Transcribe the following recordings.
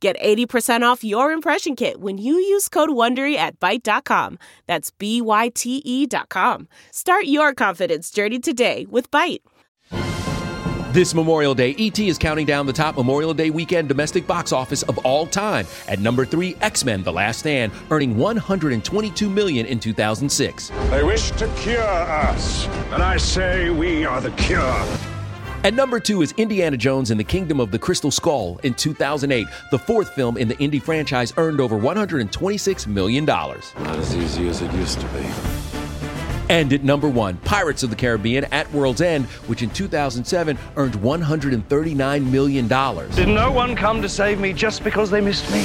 Get 80% off your impression kit when you use code WONDERY at Byte.com. That's B-Y-T-E dot com. Start your confidence journey today with Byte. This Memorial Day, ET is counting down the top Memorial Day weekend domestic box office of all time. At number three, X-Men: The Last Stand, earning 122 million in 2006. They wish to cure us, and I say we are the cure. At number two is Indiana Jones and the Kingdom of the Crystal Skull in 2008. The fourth film in the Indy franchise earned over $126 million. Not as easy as it used to be. And at number one, Pirates of the Caribbean at World's End, which in 2007 earned $139 million. Did no one come to save me just because they missed me?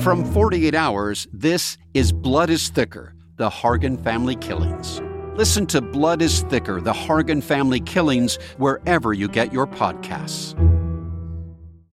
From 48 Hours, this is Blood is Thicker The Hargan Family Killings. Listen to Blood is Thicker The Hargan Family Killings wherever you get your podcasts.